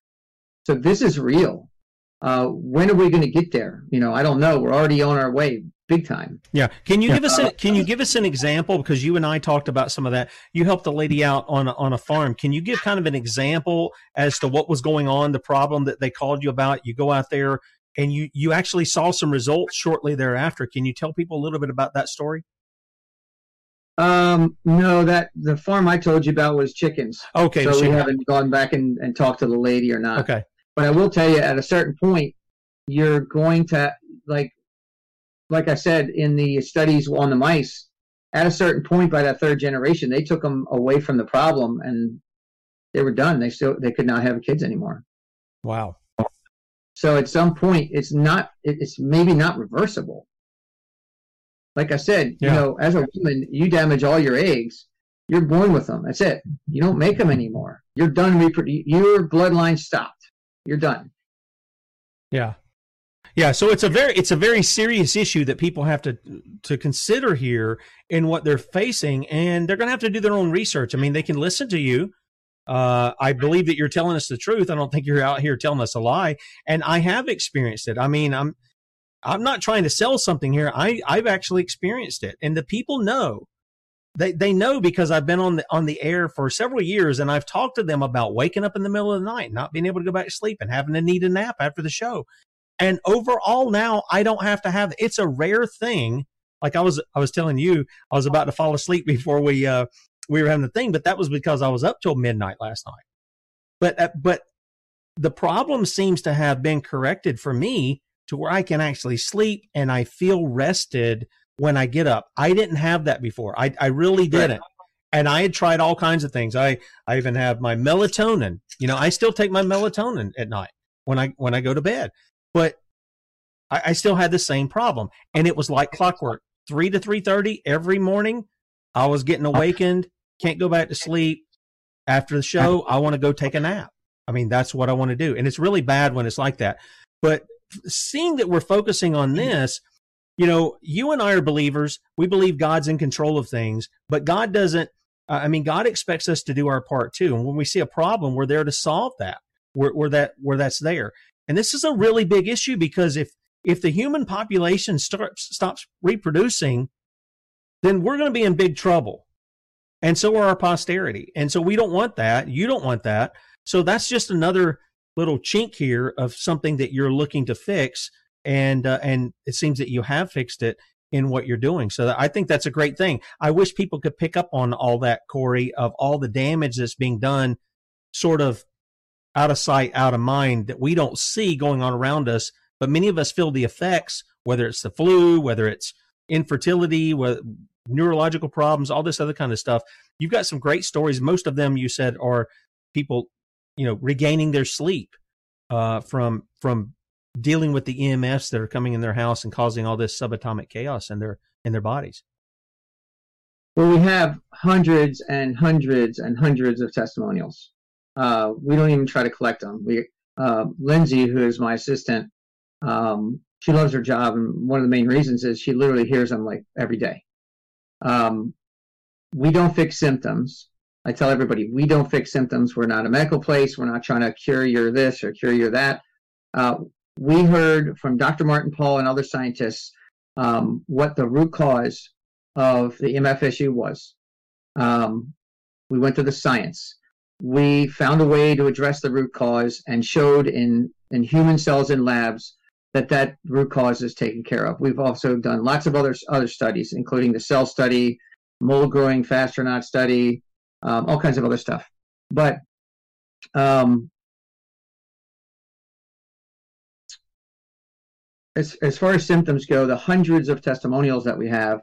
So this is real. Uh, when are we going to get there? You know, I don't know. We're already on our way big time. Yeah. Can you give us a, can you give us an example because you and I talked about some of that. You helped a lady out on a, on a farm. Can you give kind of an example as to what was going on, the problem that they called you about? You go out there and you you actually saw some results shortly thereafter. Can you tell people a little bit about that story? Um, no, that the farm I told you about was chickens. Okay. So we haven't gone back and, and talked to the lady or not. Okay. But I will tell you at a certain point, you're going to like like I said in the studies on the mice, at a certain point by that third generation, they took them away from the problem and they were done. They still they could not have kids anymore. Wow. So at some point, it's not it's maybe not reversible. Like I said, yeah. you know, as a woman, you damage all your eggs. You're born with them. That's it. You don't make them anymore. You're done. Reprodu- your bloodline stopped. You're done. Yeah. Yeah, so it's a very it's a very serious issue that people have to to consider here in what they're facing, and they're going to have to do their own research. I mean, they can listen to you. Uh, I believe that you're telling us the truth. I don't think you're out here telling us a lie, and I have experienced it. I mean, I'm I'm not trying to sell something here. I I've actually experienced it, and the people know. They they know because I've been on the on the air for several years, and I've talked to them about waking up in the middle of the night, not being able to go back to sleep, and having to need a nap after the show. And overall now I don't have to have it's a rare thing. Like I was I was telling you, I was about to fall asleep before we uh we were having the thing, but that was because I was up till midnight last night. But uh, but the problem seems to have been corrected for me to where I can actually sleep and I feel rested when I get up. I didn't have that before. I I really didn't. and I had tried all kinds of things. I I even have my melatonin. You know, I still take my melatonin at night when I when I go to bed, but I, I still had the same problem, and it was like clockwork. Three to three thirty every morning, I was getting awakened. Can't go back to sleep after the show. I want to go take a nap. I mean, that's what I want to do, and it's really bad when it's like that. But seeing that we're focusing on this, you know, you and I are believers. We believe God's in control of things, but God doesn't uh, I mean, God expects us to do our part too. And when we see a problem, we're there to solve that. Where, where that where that's there. And this is a really big issue because if if the human population starts stops reproducing, then we're going to be in big trouble. And so are our posterity. And so we don't want that. You don't want that. So that's just another little chink here of something that you're looking to fix. And uh, and it seems that you have fixed it in what you're doing. So I think that's a great thing. I wish people could pick up on all that, Cory, of all the damage that's being done, sort of out of sight, out of mind that we don't see going on around us. But many of us feel the effects, whether it's the flu, whether it's infertility, neurological problems, all this other kind of stuff. You've got some great stories. Most of them, you said, are people, you know, regaining their sleep uh, from from dealing with the EMFs that are coming in their house and causing all this subatomic chaos in their in their bodies? Well, we have hundreds and hundreds and hundreds of testimonials. Uh, we don't even try to collect them. We uh, Lindsay, who is my assistant, um, she loves her job, and one of the main reasons is she literally hears them like every day. Um, we don't fix symptoms. I tell everybody we don't fix symptoms. We're not a medical place. We're not trying to cure your this or cure your that. Uh, we heard from Dr. Martin Pall and other scientists um, what the root cause of the EMF issue was. Um, we went to the science. We found a way to address the root cause and showed in, in human cells in labs that that root cause is taken care of. We've also done lots of other other studies, including the cell study, mold growing fast or not study, um, all kinds of other stuff. But um, as, as far as symptoms go, the hundreds of testimonials that we have,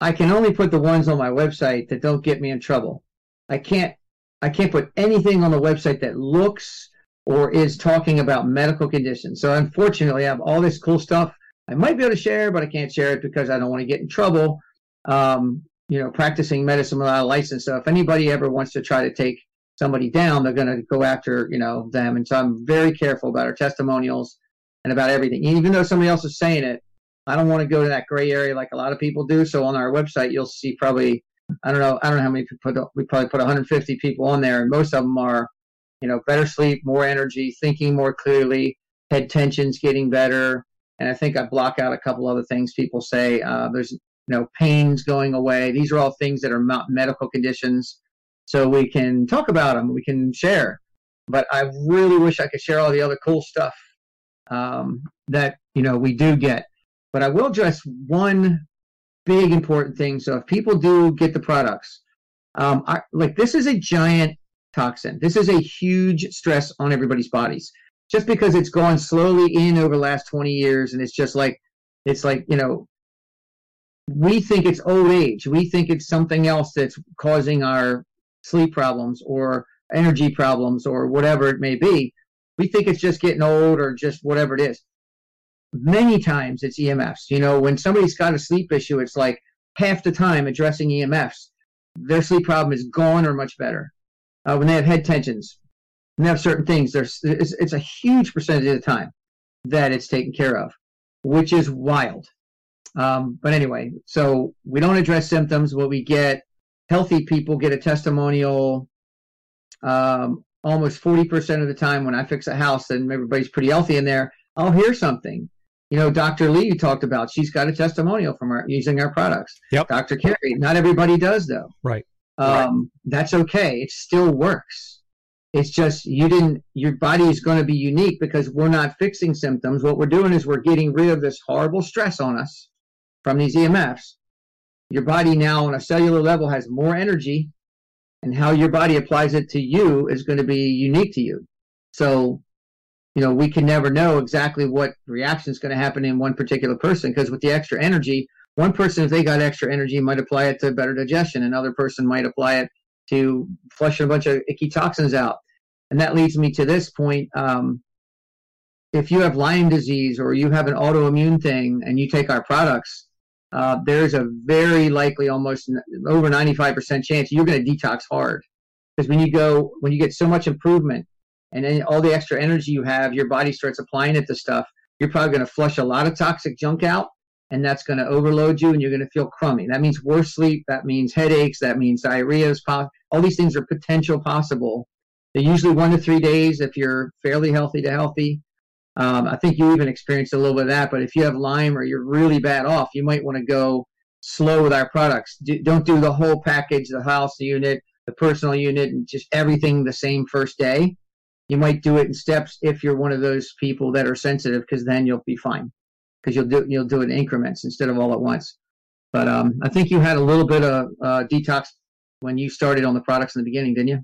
I can only put the ones on my website that don't get me in trouble. I can't I can't put anything on the website that looks or is talking about medical conditions. So unfortunately, I have all this cool stuff I might be able to share, but I can't share it because I don't want to get in trouble. Um, you know, practicing medicine without a license. So if anybody ever wants to try to take somebody down, they're going to go after you know them. And so I'm very careful about our testimonials and about everything. Even though somebody else is saying it, I don't want to go to that gray area like a lot of people do. So on our website, you'll see probably I don't know I don't know how many people put we probably put 150 people on there, and most of them are you know better sleep, more energy, thinking more clearly, head tensions getting better, and I think I block out a couple other things people say. Uh, there's you know pains going away. These are all things that are not medical conditions, so we can talk about them. We can share. But I really wish I could share all the other cool stuff um, that you know we do get. But I will address one big important thing. So if people do get the products, um, I, like this is a giant toxin. This is a huge stress on everybody's bodies. Just because it's gone slowly in over the last 20 years, and it's just like it's like you know we think it's old age. We think it's something else that's causing our sleep problems or energy problems or whatever it may be. We think it's just getting old or just whatever it is. Many times it's EMFs. You know, when somebody's got a sleep issue, it's like half the time addressing EMFs, their sleep problem is gone or much better. Uh, when they have head tensions, and they have certain things, there's it's, it's a huge percentage of the time that it's taken care of, which is wild. Um, but anyway, so we don't address symptoms. What we get, healthy people get a testimonial um, almost 40% of the time when I fix a house and everybody's pretty healthy in there, I'll hear something. You know, Dr. Lee you talked about, she's got a testimonial from our using our products. Yep. Dr. Carey, not everybody does though. Right. Um, right. That's okay. It still works. It's just you didn't, your body is going to be unique because we're not fixing symptoms. What we're doing is we're getting rid of this horrible stress on us from these EMFs. Your body now on a cellular level has more energy and how your body applies it to you is going to be unique to you. So, you know, we can never know exactly what reaction is going to happen in one particular person because with the extra energy, one person, if they got extra energy, might apply it to better digestion. Another person might apply it to flushing a bunch of icky toxins out. And that leads me to this point. Um, if you have Lyme disease or you have an autoimmune thing and you take our products, uh, there's a very likely, almost over 95% chance you're going to detox hard. Because when you go, when you get so much improvement and then all the extra energy you have, your body starts applying it to stuff, you're probably going to flush a lot of toxic junk out and that's going to overload you and you're going to feel crummy. That means worse sleep. That means headaches. That means diarrhea. All these things are potential possible. They're usually one to three days if you're fairly healthy to healthy. Um, I think you even experienced a little bit of that. But if you have Lyme or you're really bad off, you might want to go slow with our products. Do, don't do the whole package, the house the unit, the personal unit, and just everything the same first day. You might do it in steps if you're one of those people that are sensitive, because then you'll be fine. Because you'll do you'll do it in increments instead of all at once. But um, I think you had a little bit of uh, detox when you started on the products in the beginning, didn't you?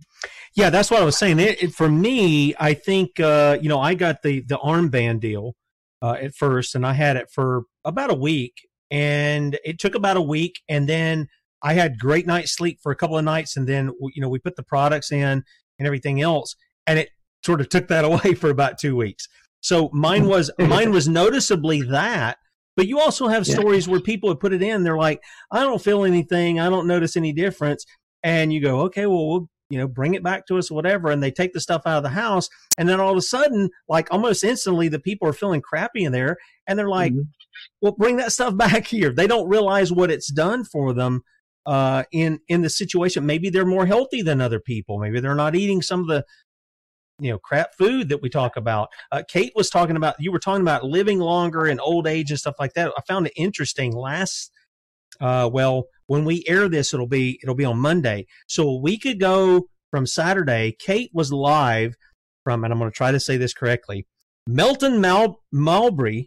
Yeah, that's what I was saying. It, it, for me, I think uh, you know I got the the armband deal uh, at first, and I had it for about a week, and it took about a week, and then I had great night's sleep for a couple of nights, and then you know we put the products in and everything else, and it sort of took that away for about two weeks. So mine was mine was noticeably that. But you also have stories yeah. where people have put it in. They're like, I don't feel anything. I don't notice any difference and you go, okay, well, we'll you know bring it back to us, whatever, and they take the stuff out of the house, and then all of a sudden, like almost instantly, the people are feeling crappy in there, and they're like, mm-hmm. well, bring that stuff back here. They don't realize what it's done for them. Uh, in in the situation, maybe they're more healthy than other people. Maybe they're not eating some of the you know crap food that we talk about. Uh, Kate was talking about you were talking about living longer and old age and stuff like that. I found it interesting last uh, well when we air this, it'll be it'll be on Monday. So a week ago from Saturday, Kate was live from, and I'm going to try to say this correctly, Melton Mal- Mowbray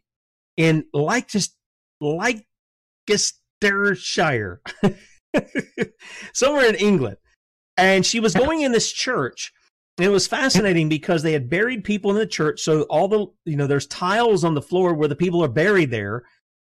in Leicester, Leicestershire, somewhere in England. And she was going in this church. And it was fascinating because they had buried people in the church. So all the, you know, there's tiles on the floor where the people are buried there,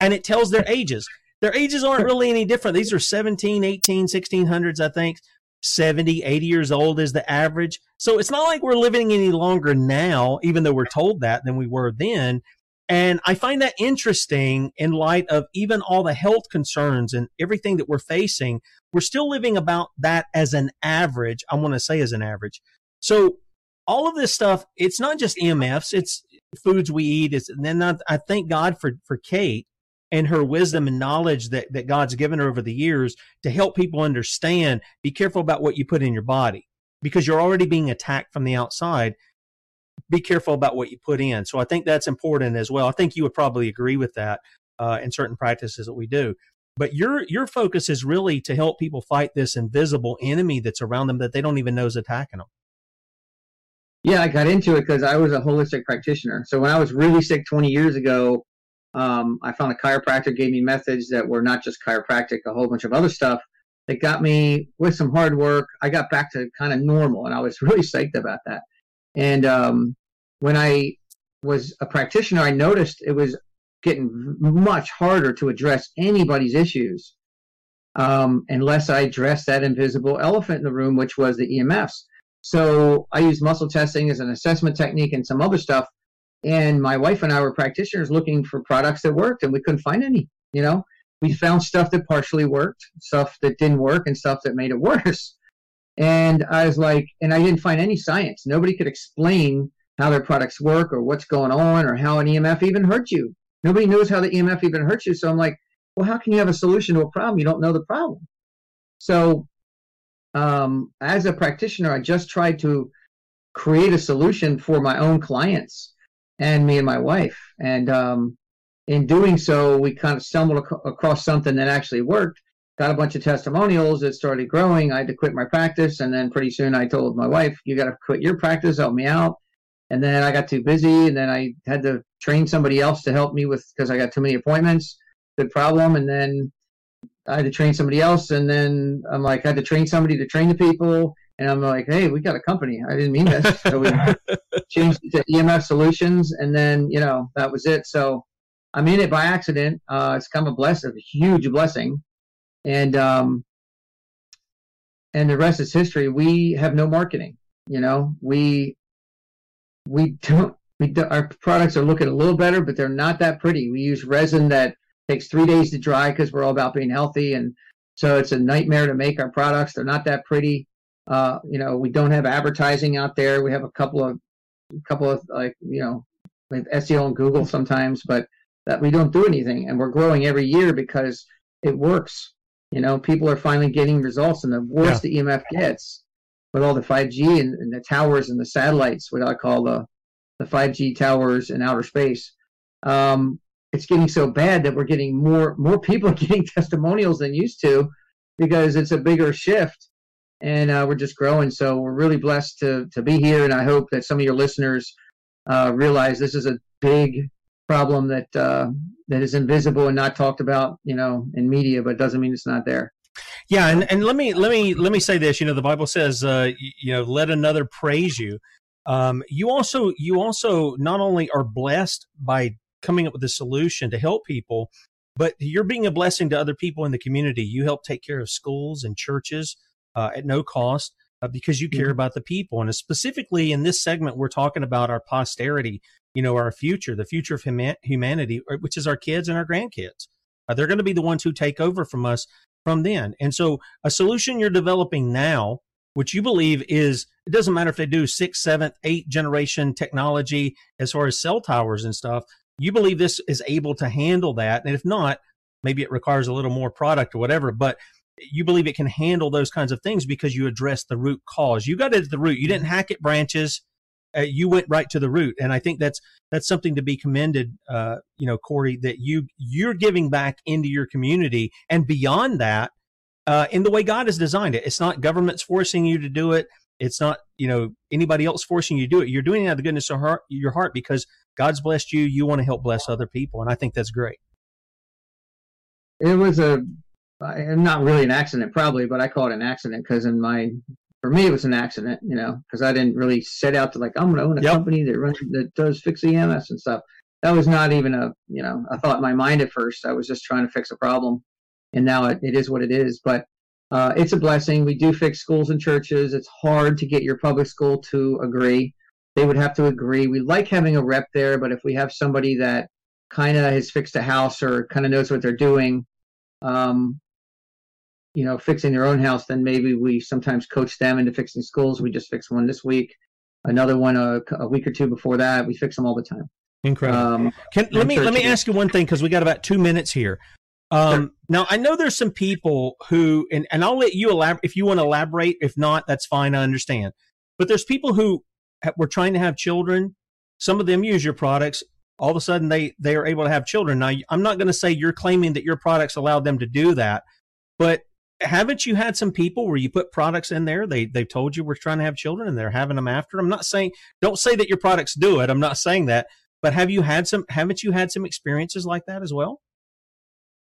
and it tells their ages. Their ages aren't really any different. These are 17, 18, 1600s, I think. 70, 80 years old is the average. So it's not like we're living any longer now, even though we're told that than we were then. And I find that interesting in light of even all the health concerns and everything that we're facing. We're still living about that as an average. I want to say as an average. So all of this stuff, it's not just EMFs, it's foods we eat. It's, and then I, I thank God for, for Kate and her wisdom and knowledge that, that God's given her over the years to help people understand be careful about what you put in your body because you're already being attacked from the outside. Be careful about what you put in. So I think that's important as well. I think you would probably agree with that uh, in certain practices that we do. But your your focus is really to help people fight this invisible enemy that's around them that they don't even know is attacking them. Yeah, I got into it because I was a holistic practitioner. So when I was really sick 20 years ago, um, I found a chiropractor gave me methods that were not just chiropractic, a whole bunch of other stuff that got me with some hard work. I got back to kind of normal, and I was really psyched about that. And um, when I was a practitioner, I noticed it was getting much harder to address anybody's issues um, unless I addressed that invisible elephant in the room, which was the EMFs. So I use muscle testing as an assessment technique and some other stuff and my wife and I were practitioners looking for products that worked, and we couldn't find any. You know, we found stuff that partially worked, stuff that didn't work, and stuff that made it worse. And I was like, and I didn't find any science. Nobody could explain how their products work or what's going on or how an EMF even hurts you. Nobody knows how the EMF even hurts you. So I'm like, well, how can you have a solution to a problem? You don't know the problem. So, um, as a practitioner, I just tried to create a solution for my own clients and me and my wife. And um, in doing so, we kind of stumbled ac- across something that actually worked. Got a bunch of testimonials. It started growing. I had to quit my practice, and then pretty soon I told my wife, "You got to quit your practice, help me out." And then I got too busy, and then I had to train somebody else to help me with because I got too many appointments. Good problem. And then I had to train somebody else, and then I'm like, I had to train somebody to train the people. And I'm like, hey, we got a company. I didn't mean this. So we changed it to EMF Solutions, and then you know that was it. So I'm in it by accident. Uh, it's kind of a blessing, a huge blessing, and um, and the rest is history. We have no marketing. You know, we we don't. We do, our products are looking a little better, but they're not that pretty. We use resin that takes three days to dry because we're all about being healthy, and so it's a nightmare to make our products. They're not that pretty. Uh, you know, we don't have advertising out there. We have a couple of, a couple of like, you know, we have SEO and Google sometimes, but that we don't do anything, and we're growing every year because it works. You know, people are finally getting results, and the worse yeah. the EMF gets, with all the 5G and, and, the towers and the satellites, what I call the the 5G towers in outer space, um, it's getting so bad that we're getting more more people getting testimonials than used to because it's a bigger shift and uh, we're just growing. So we're really blessed to to be here, and I hope that some of your listeners uh, realize this is a big problem that uh, that is invisible and not talked about, you know, in media, but doesn't mean it's not there. Yeah, and, and let me let me let me say this. You know, the Bible says, uh, you, know, let another praise you. Um, you also you also not only are blessed by coming up with a solution to help people, but you're being a blessing to other people in the community. You help take care of schools and churches uh, at no cost uh, because you care mm-hmm. about the people. And specifically in this segment, we're talking about our posterity, you know, our future, the future of huma- humanity, uh, which is our kids and our grandkids. Uh, they're going to be the ones who take over from us from then. And so a solution you're developing now, which you believe is, it doesn't matter if they do six, seven, eight generation technology as far as cell towers and stuff, you believe this is able to handle that. And if not, maybe it requires a little more product or whatever, but you believe it can handle those kinds of things because you address the root cause. You got it at the root. You didn't hack at branches. Uh, you went right to the root, and I think that's that's something to be commended. Uh, you know, Cory, that you you're giving back into your community, and beyond that, uh, in the way God has designed it. It's not governments forcing you to do it. It's not you know anybody else forcing you to do it. You're doing it out of the goodness of heart, your heart because God's blessed you. You want to help bless other people, and I think that's great. It was a not really an accident, probably, but I call it an accident because in my for me it was an accident, you know, because I didn't really set out to like I'm going to own a yep. company that runs that does fix EMS and stuff. That was not even a you know a thought in my mind at first. I was just trying to fix a problem, and now it, it is what it is. But uh, it's a blessing. We do fix schools and churches. It's hard to get your public school to agree. They would have to agree. We like having a rep there, but if we have somebody that kind of has fixed a house or kind of knows what they're doing, um, you know, fixing their own house, then maybe we sometimes coach them into fixing schools. We just fixed one this week, another one a, a week or two before that. We fix them all the time. Incredible. Um, Can, let me let me ask you one thing because we got about two minutes here. Um. Now I know there's some people who, and, and I'll let you elaborate if you want to elaborate. If not, that's fine. I understand. But there's people who were trying to have children. Some of them use your products. All of a sudden, they they are able to have children. Now, I'm not going to say you're claiming that your products allowed them to do that, but haven't you had some people where you put products in there they they've told you we're trying to have children and they're having them after i'm not saying don't say that your products do it i'm not saying that but have you had some haven't you had some experiences like that as well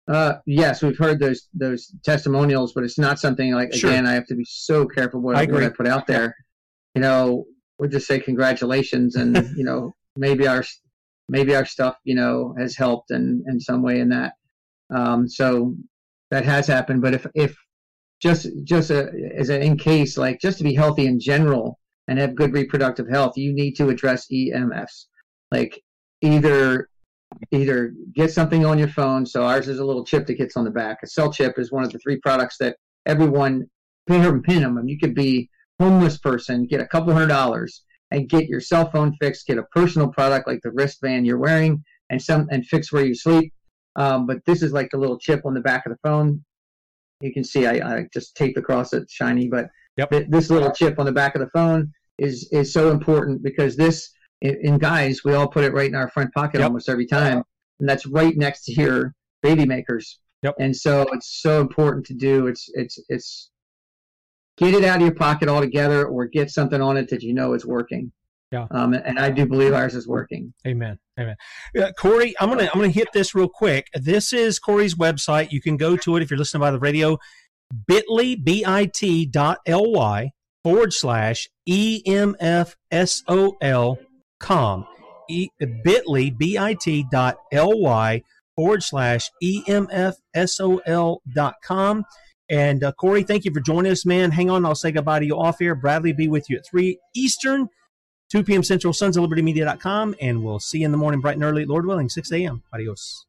uh yes we've heard those those testimonials but it's not something like sure. again i have to be so careful what I, what I put out there you know we'll just say congratulations and you know maybe our maybe our stuff you know has helped in in some way in that um so that has happened. But if if just just a, as an in case, like just to be healthy in general and have good reproductive health, you need to address EMFs. Like either either get something on your phone. So ours is a little chip that gets on the back. A cell chip is one of the three products that everyone bare minimum. You could be homeless person, get a couple hundred dollars and get your cell phone fixed, get a personal product like the wristband you're wearing and some and fix where you sleep um, but this is like the little chip on the back of the phone. You can see I, I just taped across it, shiny. But yep. this little chip on the back of the phone is is so important because this in, guys we all put it right in our front pocket yep. almost every time, and that's right next to your baby makers. Yep. And so it's so important to do. It's it's it's get it out of your pocket altogether, or get something on it that you know is working. Yeah. Um, and I do believe ours is working. Amen. Amen. Uh, Cory, I'm gonna I'm gonna hit this real quick. This is Cory's website. You can go to it if you're listening by the radio. Bitly b i t dot l y forward slash e m f s o l com. e, bit.ly, B-I-T dot L-Y forward slash EMFSOL dot com. And uh, Cory, thank you for joining us, man. Hang on, I'll say goodbye to you off here. Bradlee be with you at 3 Eastern, 2 p.m. Central, sons of liberty media.com, and we'll see you in the morning bright and early, Lord willing, 6 a.m. Adios.